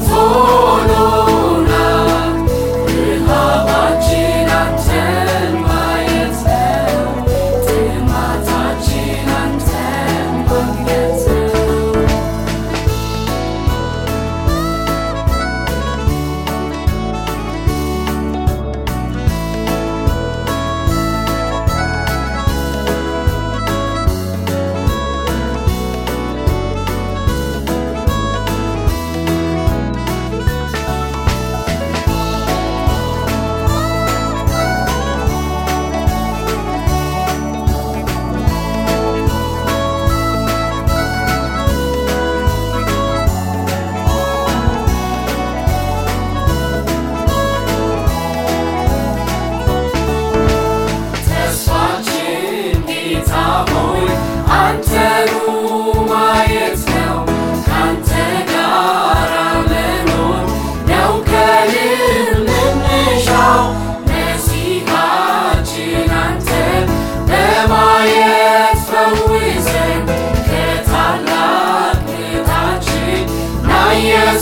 その